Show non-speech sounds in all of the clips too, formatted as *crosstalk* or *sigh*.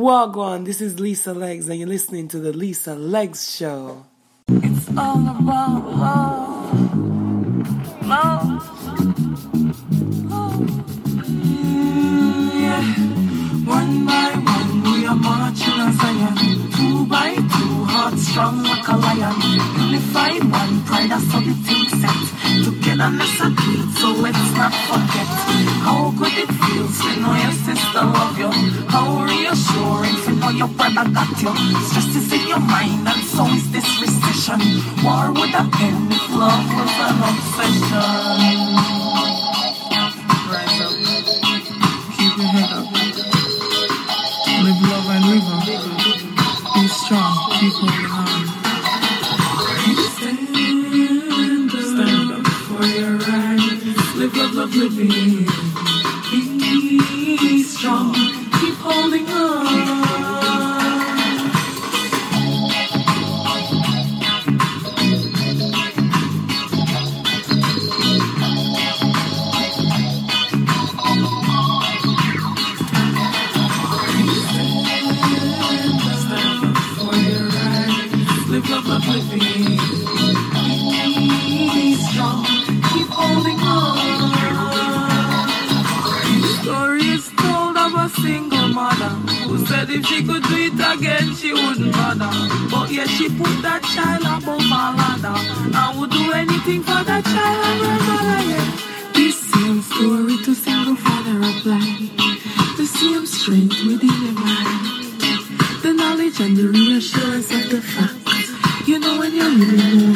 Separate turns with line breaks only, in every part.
Wagwan, this is Lisa Legs, and you're listening to the Lisa Legs Show.
It's all about love. Love. love. Yeah. One by one, we are marching as Zion. Two by two, heart strong like a lion. Unified one, pride, that's how the thing set. Togetherness a creed, so let's not forget. How to know your sister love you. How reassuring to know your brother got you. Stress is in your mind, and so is this recession. War would have end if love was an obsession. Rise up, keep your head up. Live love and live on. Be strong, keep holding on. Stand up, stand up for your rights. Live love, love, living. Strong, keep holding on. Live love. If she could do it again, she wouldn't bother. But yet she put that child above her ladder I would do anything for that child and her. Yeah. This same story to single father apply. The same strength within your mind. The knowledge and the reassurance of the fact. You know when you really know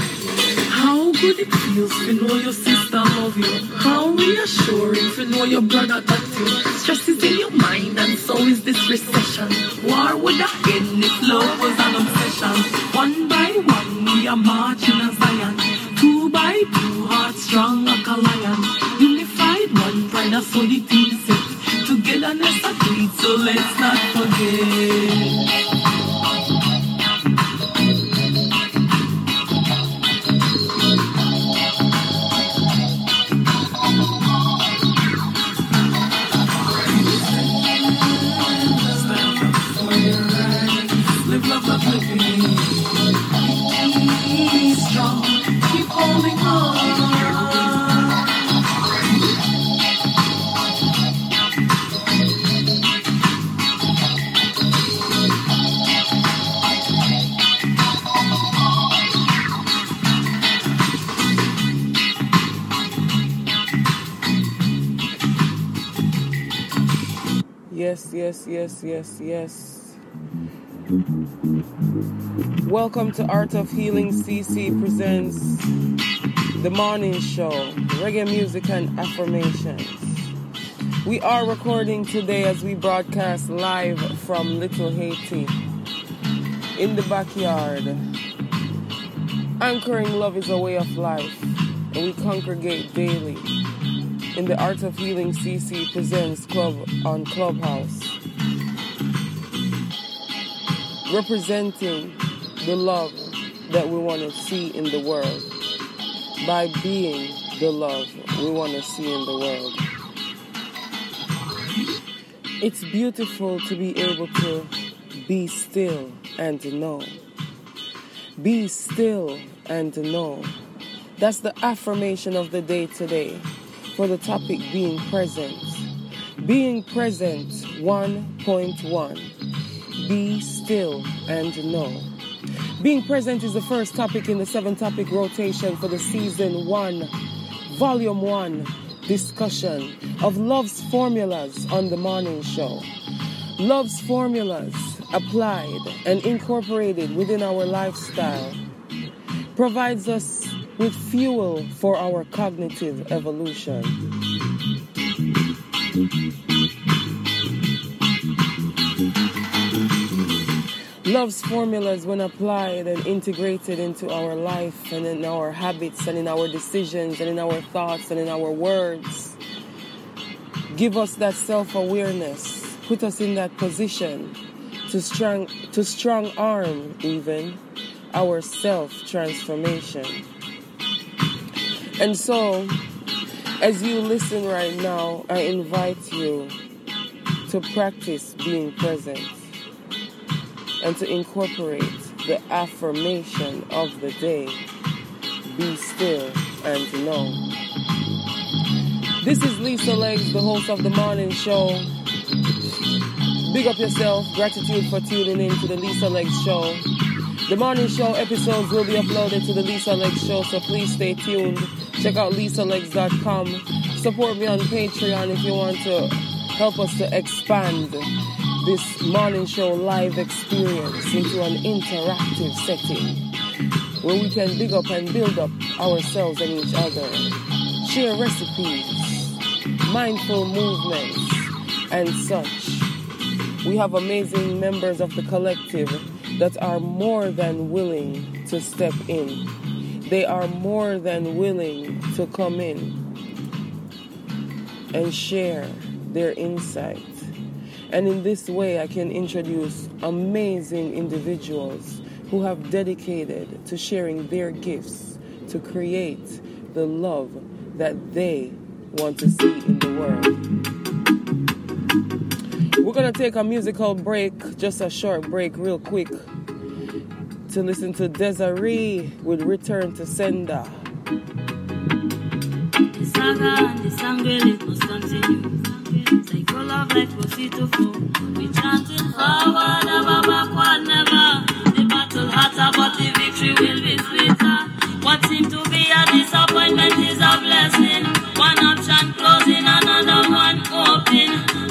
how good it feels to know your sister love you. How reassuring to know your brother got you. Recession. War would have end if love was an obsession. One by one we are marching as Zion. Two by two hearts strong like a lion. Unified one pride that's the thing set. Togetherness a creed so let's not forget.
Yes, yes, yes, yes. Welcome to Art of Healing CC presents The Morning Show, reggae music and affirmations. We are recording today as we broadcast live from Little Haiti in the backyard. Anchoring love is a way of life, and we congregate daily in the Art of Healing CC presents Club on Clubhouse. Representing the love that we want to see in the world by being the love we want to see in the world. It's beautiful to be able to be still and know. Be still and know. That's the affirmation of the day today for the topic being present. Being present 1.1. Be still and know. Being present is the first topic in the seven topic rotation for the season 1, volume 1 discussion of love's formulas on the morning show. Love's formulas applied and incorporated within our lifestyle provides us with fuel for our cognitive evolution. Love's formulas, when applied and integrated into our life and in our habits and in our decisions and in our thoughts and in our words, give us that self awareness, put us in that position to strong, to strong arm even our self transformation. And so, as you listen right now, I invite you to practice being present. And to incorporate the affirmation of the day be still and know. This is Lisa Legs, the host of the morning show. Big up yourself. Gratitude for tuning in to the Lisa Legs show. The morning show episodes will be uploaded to the Lisa Legs show, so please stay tuned. Check out lisalegs.com. Support me on Patreon if you want to help us to expand this morning show live experience into an interactive setting where we can big up and build up ourselves and each other, share recipes, mindful movements, and such. We have amazing members of the collective that are more than willing to step in. They are more than willing to come in and share their insight. And in this way, I can introduce amazing individuals who have dedicated to sharing their gifts to create the love that they want to see in the world. We're gonna take a musical break, just a short break, real quick, to listen to Desiree with Return to Sender.
The saga and the. We chanting never. The battle hotter, but the victory will be sweeter. What seemed to be a disappointment is a blessing. One closing, another one.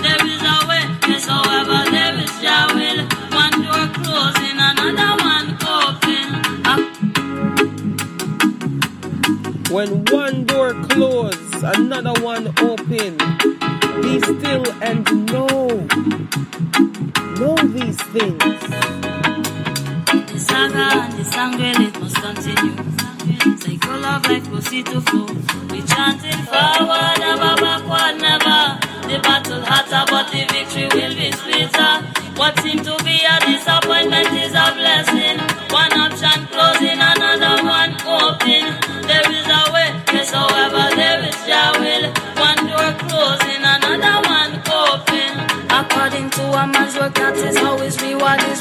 There is a way, yes, however, there is your will. One door closing, another one open.
When one door closes, another one open. Be still and know. Know these things.
The saga and the sangre, it must continue. Cycle of life proceed to flow. We chanting forward, never backward, never. The battle hotter, but the victory will be sweeter. What seemed to be a disappointment is a blessing.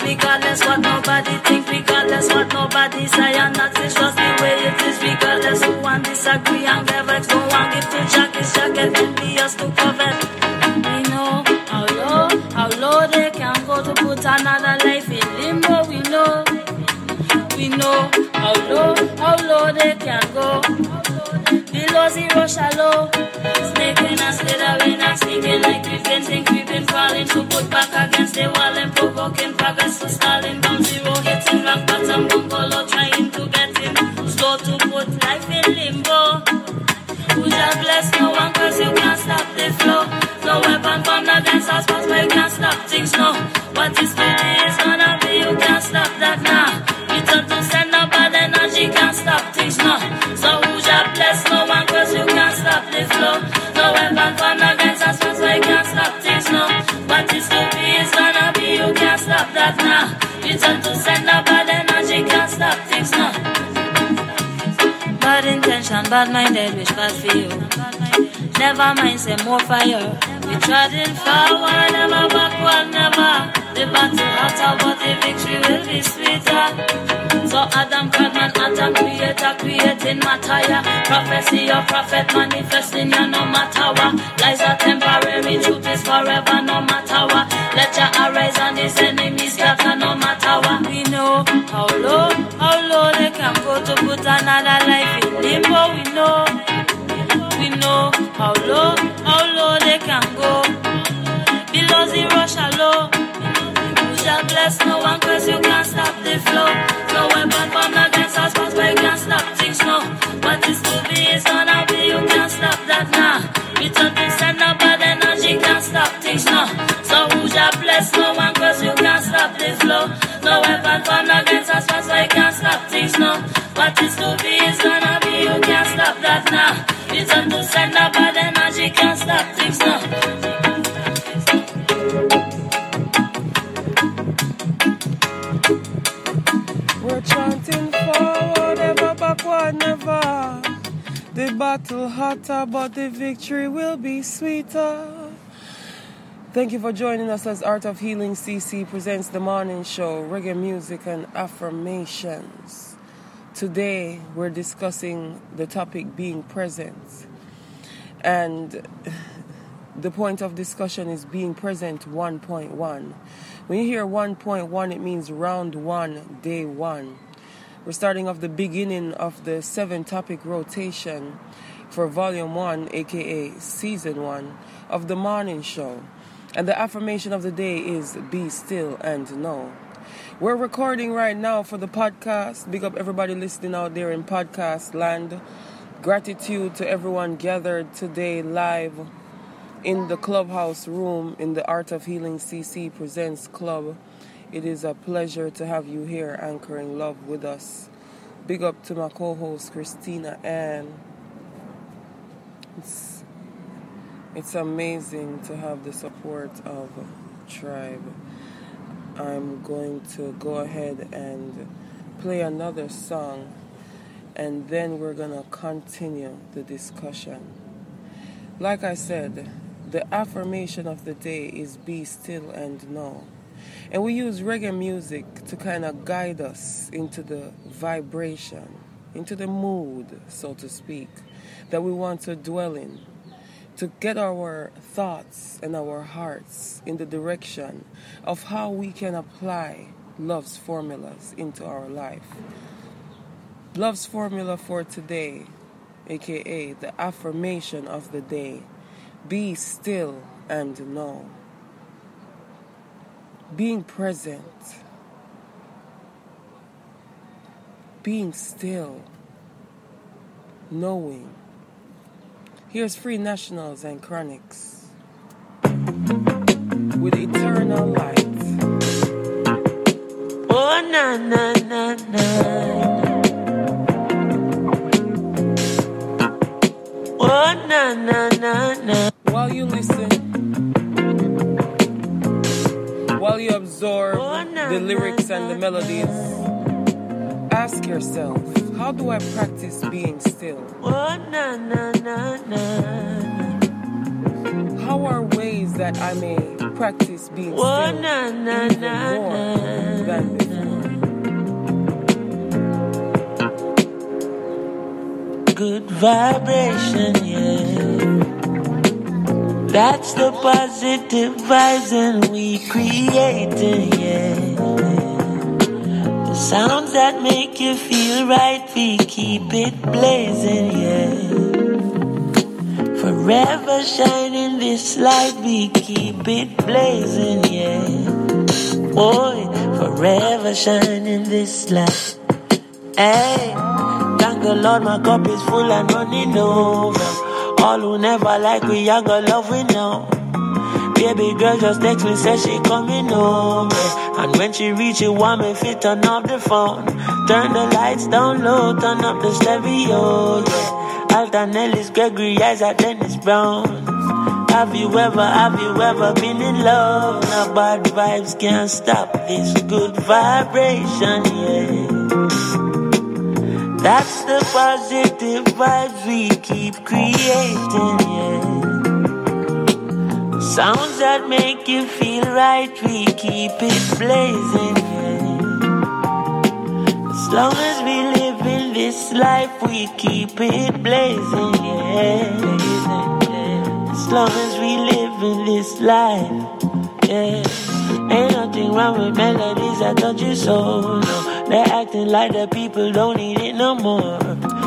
Is. Regardless what nobody think, regardless what nobody say, and that is just the way it is. Regardless who one disagree and vexed, go and give to Jack his jacket, envious to covet. We know how low, how low they can go to put another life in limbo. We know, we know how low, how low they can go. Below zero shallow, like creeping, think creeping, crawling to put back against the wall and provoking progress to stalling down zero, hitting rock bottom, bungalow, trying to get in. Slow to put life in limbo. Who's a bless no stop that now. Return to send up bad energy, can't stop things, now. Bad intention, bad minded, wish bad for you. Never mind, say more fire. We trotting forward, never backward, never. The battle hotter, but the victory will be sweeter. So Adam, Godman, Adam, creator, creating matter, yeah. Prophecy of prophet, manifesting, yeah, no matter what. Lies are temporary, truth is forever, no matter what. Let your arise and his enemies scatter, no matter what. We know how low, how low they can go to put another life in limbo. We know, we know how low, how low they can go. Below zero shallow. Shall bless no one cause you can't stop the flow. No weapon formed against us, but we can't stop things, no. What is to be is gonna be, you can't stop that now. Return to send up bad energy, can't stop things, no. So who shall bless no one cause you can't stop the flow. No weapon formed against us, but we can't stop things, no. What is to be is gonna be, you can't stop that now. Return to send up bad energy, can't stop things, no.
Never. The battle hotter, but the victory will be sweeter. Thank you for joining us as Art of Healing CC presents the morning show, reggae music and affirmations. Today we're discussing the topic being present. And the point of discussion is being present 1.1. When you hear 1.1, it means round one, day one. We're starting off the beginning of the seven topic rotation for volume one, aka season one, of the morning show. And the affirmation of the day is be still and know. We're recording right now for the podcast. Big up everybody listening out there in podcast land. Gratitude to everyone gathered today live in the clubhouse room in the Art of Healing CC Presents Club. It is a pleasure to have you here anchoring love with us. Big up to my co host Christina Ann. It's it's amazing to have the support of Tribe. I'm going to go ahead and play another song and then we're going to continue the discussion. Like I said, the affirmation of the day is be still and know. And we use reggae music to kind of guide us into the vibration, into the mood, so to speak, that we want to dwell in to get our thoughts and our hearts in the direction of how we can apply love's formulas into our life. Love's formula for today, aka the affirmation of the day be still and know. Being present, being still, knowing Here's Free Nationals and Chronixx with Eternal Light.
Oh, na na na na. Oh, na na na na.
While you listen, absorb
Oh,
the lyrics and the melodies, ask yourself, how do I practice being still?
Oh, na na na na.
How are ways that I may practice being
Oh,
still even
na
more
na.
than before?
Good vibration, yeah. That's the positive vibes and we creating, yeah. The sounds that make you feel right, we keep it blazing, yeah. Forever shining this light, we keep it blazing, yeah. Boy, forever shining this light. Hey, thank the Lord, my cup is full and running over. All who never like we, I got love we know. Baby girl just text me, said she coming home. And when she reach, you want me fit turn off the phone. Turn the lights down low, turn up the stereo. Yeah. Alton Ellis, Gregory Isaac, Dennis Brown. Have you ever, have you ever been in love? Now bad vibes can't stop this good vibration, yeah. That's the positive vibes we keep creating, yeah. Sounds that make you feel right, we keep it blazing, yeah. As long as we live in this life, we keep it blazing, yeah. As long as we live in this life, yeah. Ain't nothing wrong with melodies that touch your soul, no. They're acting like the people don't need it no more.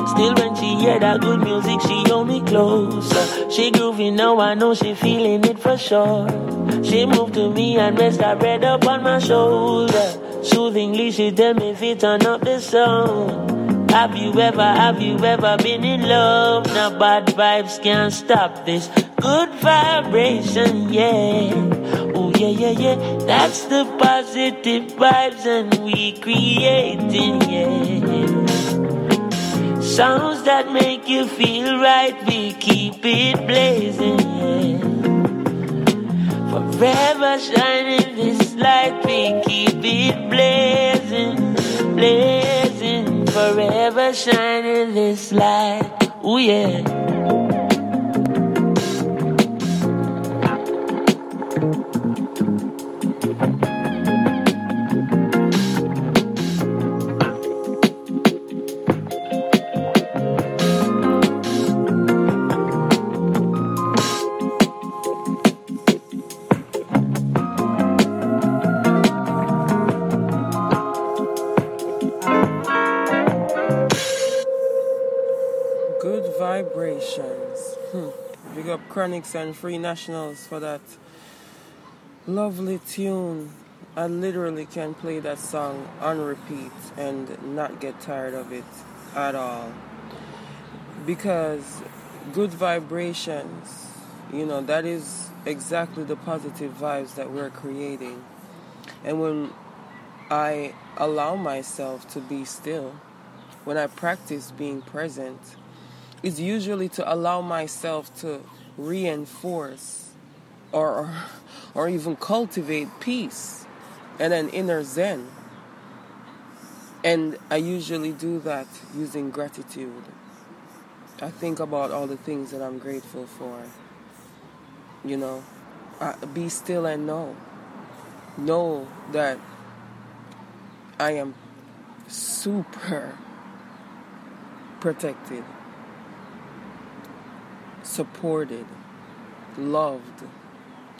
Still, when she hear that good music, she hold me closer. She groovy now, I know she feeling it for sure. She moved to me and rest her head up on my shoulder. Soothingly, she tell me if it turn up the sound. Have you ever, have you ever been in love? Now bad vibes can't stop this good vibration, yeah. Oh yeah, yeah, yeah. That's the positive vibes and we creating, yeah. Sounds that make you feel right, we keep it blazing, yeah. Forever shining this light, we keep it blazing, blazing. Forever shining this light, oh yeah.
Chronixx and Free Nationals for that lovely tune. I literally can play that song on repeat and not get tired of it at all. Because good vibrations, you know, that is exactly the positive vibes that we're creating. And when I allow myself to be still, when I practice being present, it's usually to allow myself to reinforce or or even cultivate peace and an inner zen. And I usually do that using gratitude. I think about all the things that I'm grateful for. You know, be still and know. Know that I am super protected, supported, loved,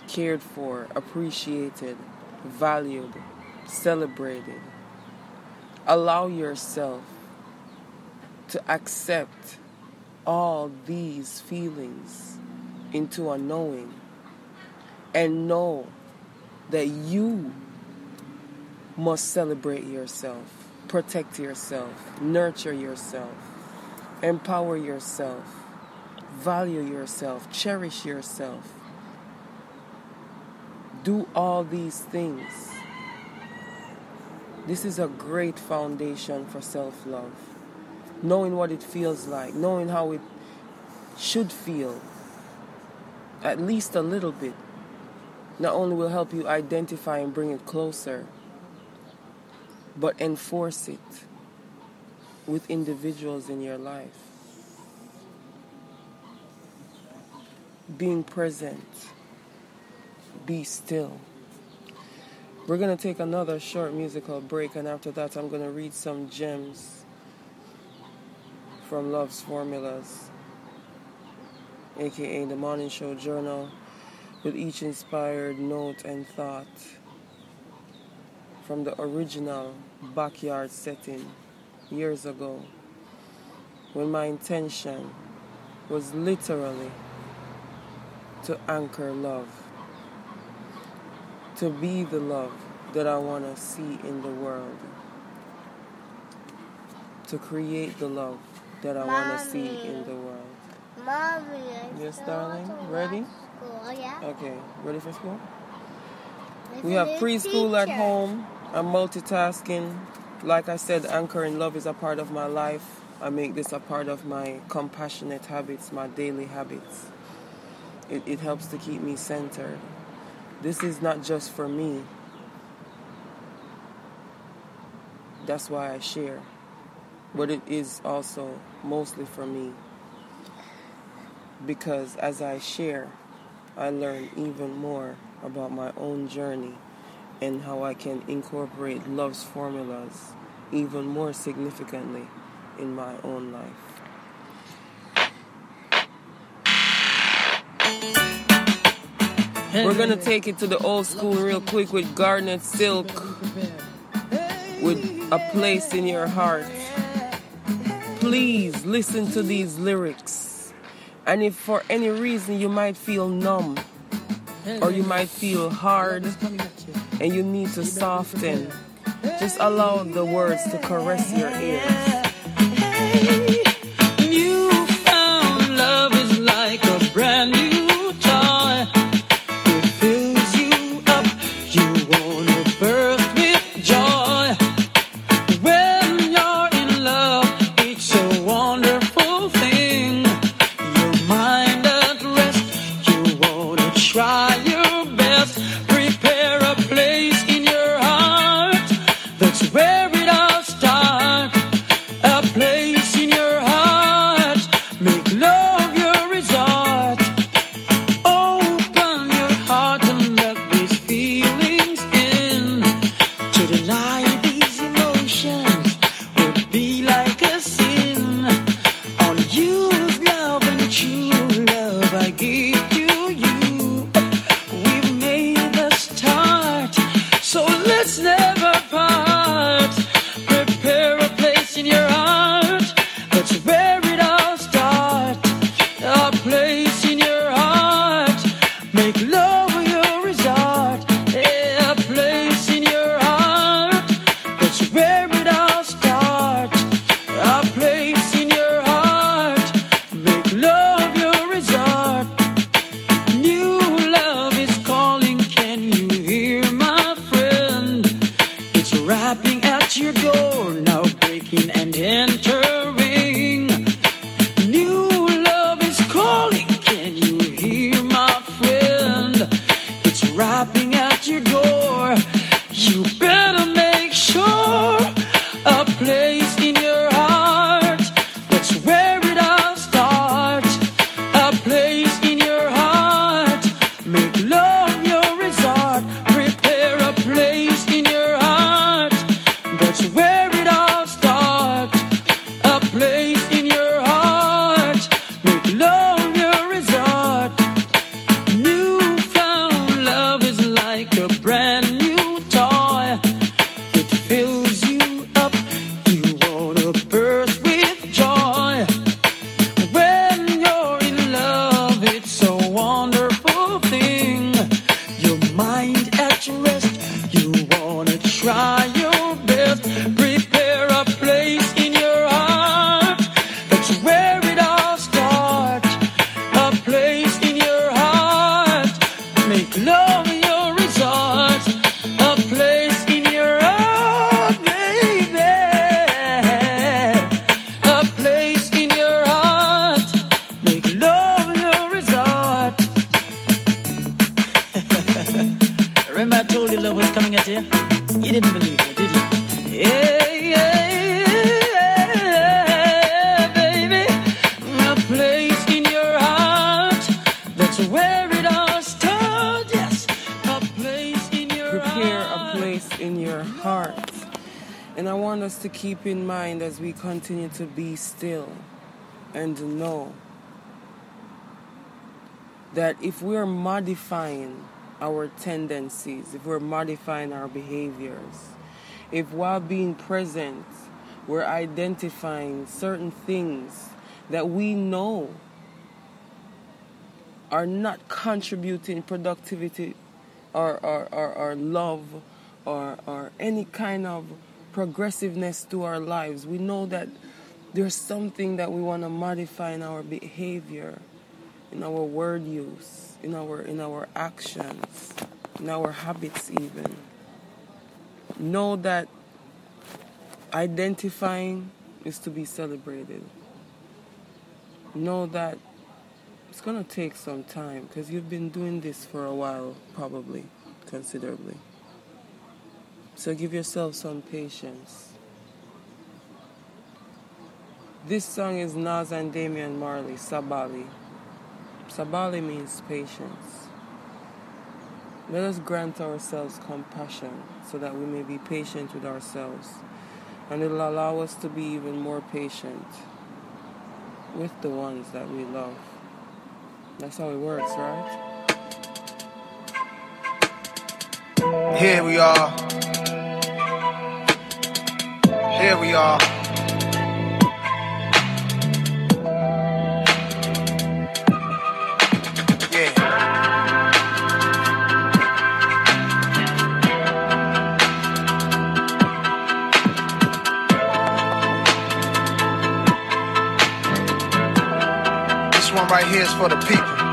cared for, appreciated, valued, celebrated. Allow yourself to accept all these feelings into a knowing and know that you must celebrate yourself, protect yourself, nurture yourself, empower yourself, value yourself, cherish yourself. Do all these things. This is a great foundation for self love. Knowing what it feels like, knowing how it should feel, at least a little bit, not only will help you identify and bring it closer, but enforce it with individuals in your life. Being present, be still. We're going to take another short musical break, and after that, I'm going to read some gems from Love's Formulas, aka the Morning Show Journal, with each inspired note and thought from the original backyard setting years ago when my intention was literally to anchor love, to be the love that I want to see in the world, to create the love that I want to see in the world.
Mommy,
yes, darling. Ready?
School, yeah.
Okay, ready for school? We have preschool at home. I'm multitasking. Like I said, anchoring love is a part of my life. I make this a part of my compassionate habits, my daily habits. It, it helps to keep me centered. This is not just for me. That's why I share. But it is also mostly for me. Because as I share, I learn even more about my own journey and how I can incorporate love's formulas even more significantly in my own life. We're gonna take it to the old school real quick with Garnet Silk with a place in your heart. Please listen to these lyrics. And if for any reason you might feel numb or you might feel hard and you need to soften, just allow the words to caress your ears. Continue to be still and know that if we're modifying our tendencies, if we're modifying our behaviors, if while being present, we're identifying certain things that we know are not contributing productivity or, or, or, or love or, or any kind of progressiveness to our lives. We know that there's something that we want to modify in our behavior, in our word use, in our in our actions, in our habits even. Know that identifying is to be celebrated. Know that it's going to take some time because you've been doing this for a while, probably, considerably. So give yourself some patience. This song is Nas and Damian Marley, Sabali. Sabali means patience. Let us grant ourselves compassion so that we may be patient with ourselves. And it will allow us to be even more patient with the ones that we love. That's how it works, right?
Here we are. Here we are. Yeah. This one right here is for the people.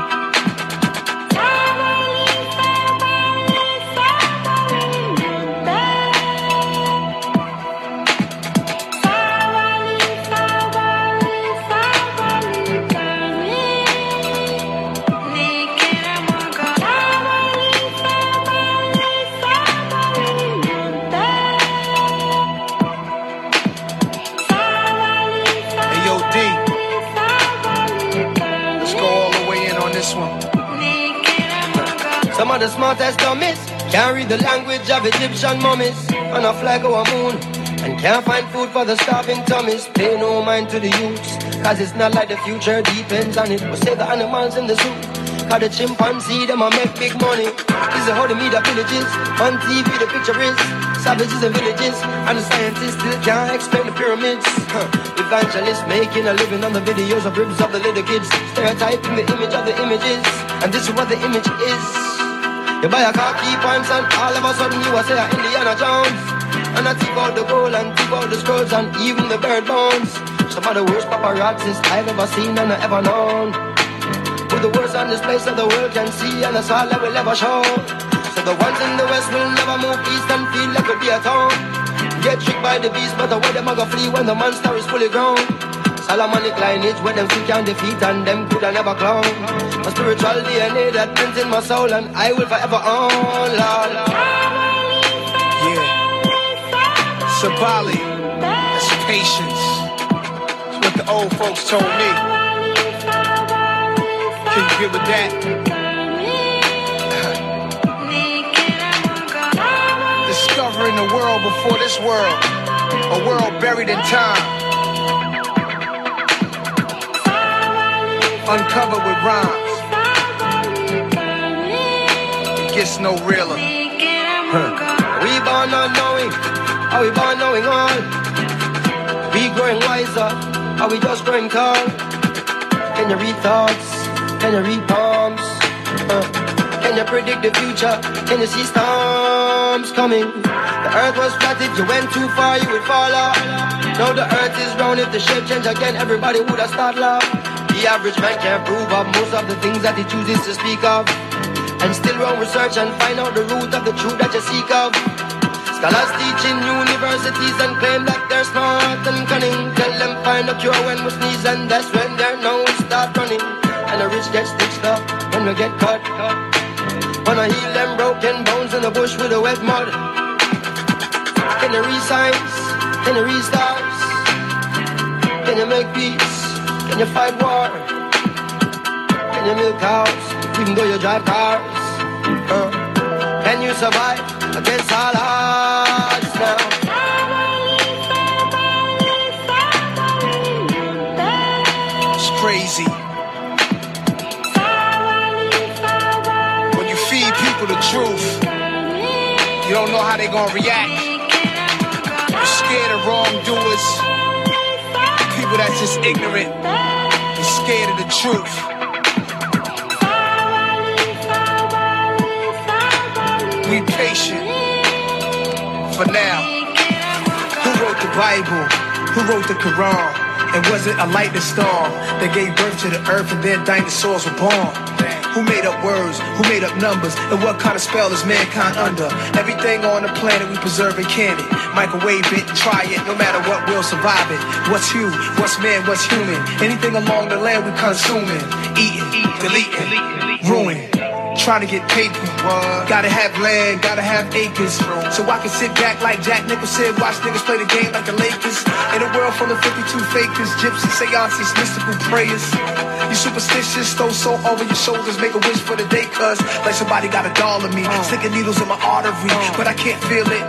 Read the language of Egyptian mummies on a flag or a moon and can't find food for the starving tummies. Pay no mind to the youths, cause it's not like the future depends on it. But save the animals in the zoo. Cause the chimpanzee, them a make big money. This is how the media villages. On TV, the picture is savages and villages. And the scientists still can't explain the pyramids. Huh. Evangelists making a living on the videos of ribs of the little kids. Stereotyping the image of the images. And this is what the image is. You buy a car, key pants, and all of a sudden you are say a Indiana Jones. And I take out the gold and take out the scrolls and even the bird bones. Some of the worst paparazzis I've ever seen and ever known. With the worst on this place that the world can see and that's all I will ever show. So the ones in the west will never move east and feel like it'll be. Get tricked by the beast, but away them a go flee when the monster is fully grown. Solomonic lineage where them still can defeat and them coulda never clown. My spiritual DNA that lives in my soul and I will forever own, Lord.
Yeah. Sabali. That's patience. What the old folks told me. Can you get with that? Discovering the world before this world. A world buried in time. Uncovered with rhymes. It gets no realer.
We born not knowing, are we born knowing all? We growing wiser, are we just growing tall? Can you read thoughts? Can you read palms? Uh, can you predict the future? Can you see storms coming? The earth was flat, if you went too far, you would fall off. Now the earth is round, if the shape change again, everybody would have started laugh. The average man can't prove up most of the things that he chooses to speak of. And still run research and find out the root of the truth that you seek of. Scholars teach in universities and claim that they're smart and cunning. Tell them find a cure when we sneeze and that's when their nose start running. And the rich get stitched up when we get cut. Wanna heal them broken bones in the bush with the wet mud. Can read signs? Can read stars? Can you make peace? Can you fight war? Can you milk cows even though you drive cars? Uh, can you survive against all odds now?
It's crazy. When you feed people the truth, you don't know how they're gonna react. People that's just ignorant. You're scared of the truth. Be patient for now. Who wrote the Bible? Who wrote the Quran? And was it a lightning storm that gave birth to the earth and then dinosaurs were born? Who made up words? Who made up numbers? And what kind of spell is mankind under? Everything on the planet we preserve and can it. Microwave it, try it, no matter what, we'll survive it. What's you? What's man? What's human? Anything along the land we consuming, eating, deleting, ruin. Trying to get paper. Gotta have land, gotta have acres. So I can sit back like Jack Nicholson, watch niggas play the game like the Lakers. In a world full of 52 fakers, gypsy seances, mystical prayers. You superstitious, throw salt over your shoulders, make a wish for the day, cuz like somebody got a doll of me, uh. sticking needles in my artery, uh. but I can't feel it.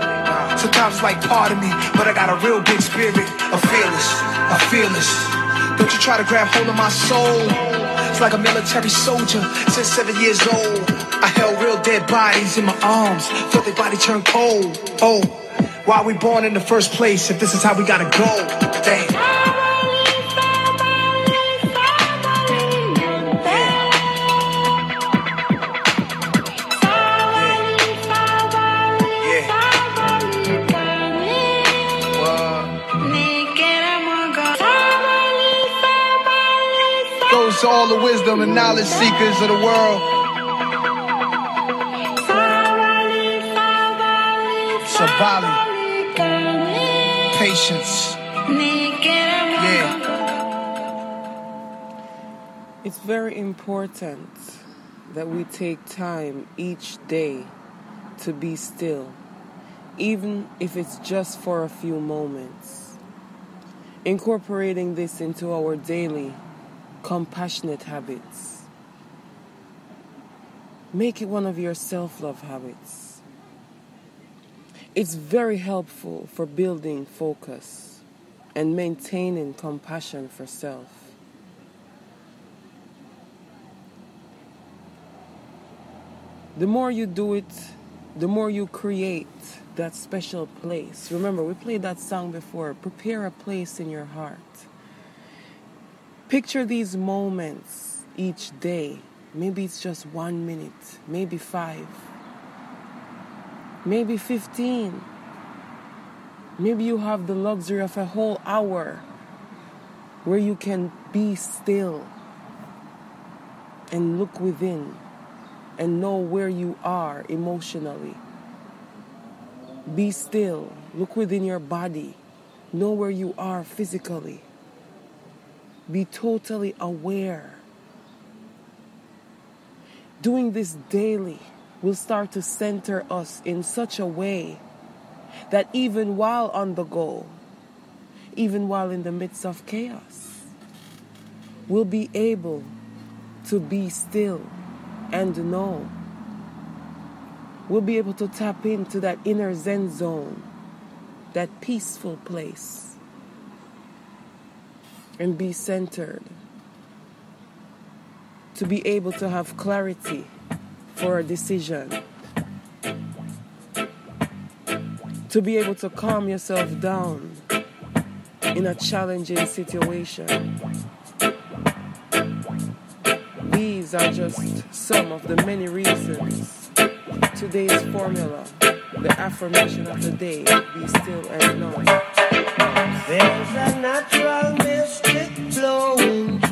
Sometimes it's like part of me, but I got a real big spirit. I'm fearless, I'm fearless. Don't you try to grab hold of my soul. Like a military soldier since seven years old. I held real dead bodies in my arms, felt their body turn cold. Oh, why we born in the first place if this is how we gotta go? Damn. To all the wisdom and knowledge seekers of the world. Sabali. Patience. Yeah.
It's very important that we take time each day to be still, even if it's just for a few moments. Incorporating this into our daily compassionate habits. Make it one of your self love habits. It's very helpful for building focus and maintaining compassion for self. The more you do it, the more you create that special place. Remember, we played that song before. Prepare a place in your heart. Picture these moments each day. Maybe it's just one minute, maybe five, maybe 15. Maybe you have the luxury of a whole hour where you can be still and look within and know where you are emotionally. Be still. Look within your body. Know where you are physically. Be totally aware. Doing this daily will start to center us in such a way that even while on the go, even while in the midst of chaos, we'll be able to be still and know. We'll be able to tap into that inner Zen zone, that peaceful place, and be centered. To be able to have clarity for a decision. To be able to calm yourself down in a challenging situation. These are just some of the many reasons today's formula, the affirmation of the day, be still and know.
There's a natural mystic flowing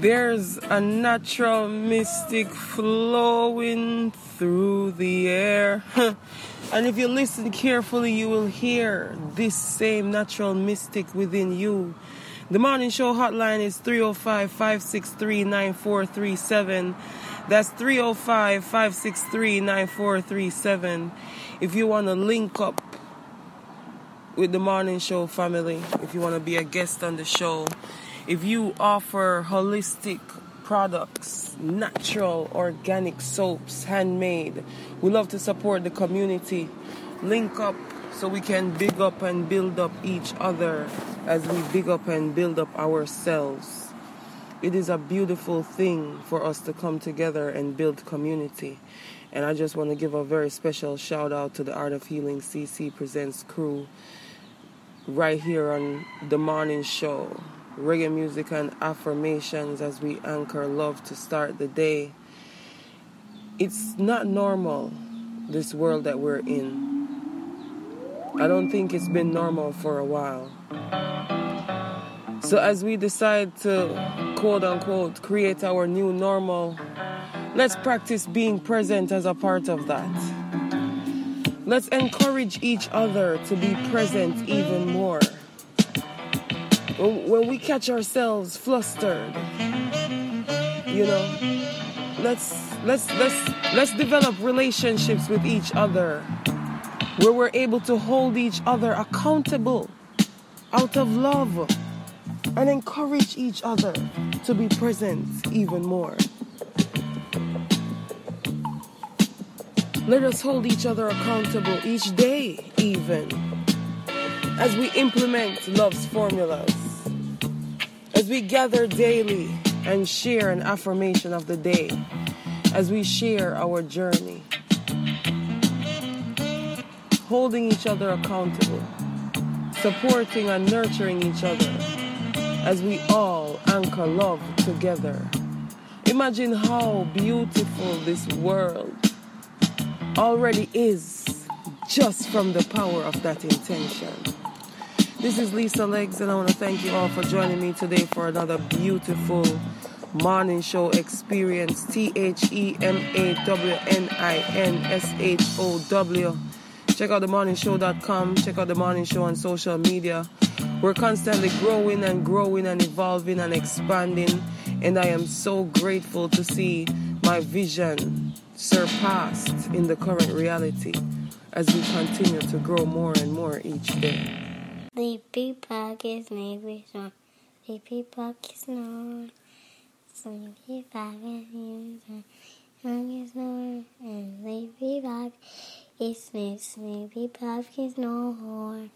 There's a natural mystic
flowing through the air. *laughs* and if you listen carefully, you will hear this same natural mystic within you. The morning show hotline is 305 563 9437. That's 305 563 9437. If you want to link up with the morning show family, if you want to be a guest on the show, if you offer holistic products, natural, organic soaps, handmade, we love to support the community. Link up so we can big up and build up each other as we big up and build up ourselves. It is a beautiful thing for us to come together and build community. And I just want to give a very special shout out to the Art of Healing CC Presents crew right here on the morning show, reggae music and affirmations as we anchor love to start the day. It's not normal, this world that we're in. I don't think it's been normal for a while. So, as we decide to quote unquote create our new normal, let's practice being present as a part of that. Let's encourage each other to be present even more. When we catch ourselves flustered, you know, let's let's let's let's develop relationships with each other where we're able to hold each other accountable out of love and encourage each other to be present even more. Let us hold each other accountable each day, even as we implement love's formulas, as we gather daily and share an affirmation of the day, as we share our journey, holding each other accountable, supporting and nurturing each other as we all anchor love together. Imagine how beautiful this world already is just from the power of that intention. This is Lisa Legs, and I want to thank you all for joining me today for another beautiful morning show experience. T H E M A W N I N S H O W. Check out themawninshow.com. Check out the morning show on social media. We're constantly growing and growing and evolving and expanding, and I am so grateful to see my vision surpassed in the current reality as we continue to grow more and more each day.
Sleepy Park is maybe strong. Sleepy Park is known. Sleepy Park is young is known. And Sleepy Park is Smith. Sleepy Park is known.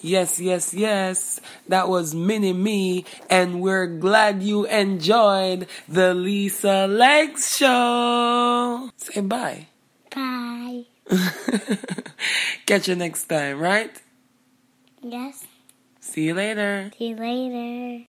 Yes, yes, yes. That was Mini Me, and we're glad you enjoyed the Lisa Legs show. Say bye.
Bye. *laughs*
Catch you next time, right?
Yes.
See you later.
See you later.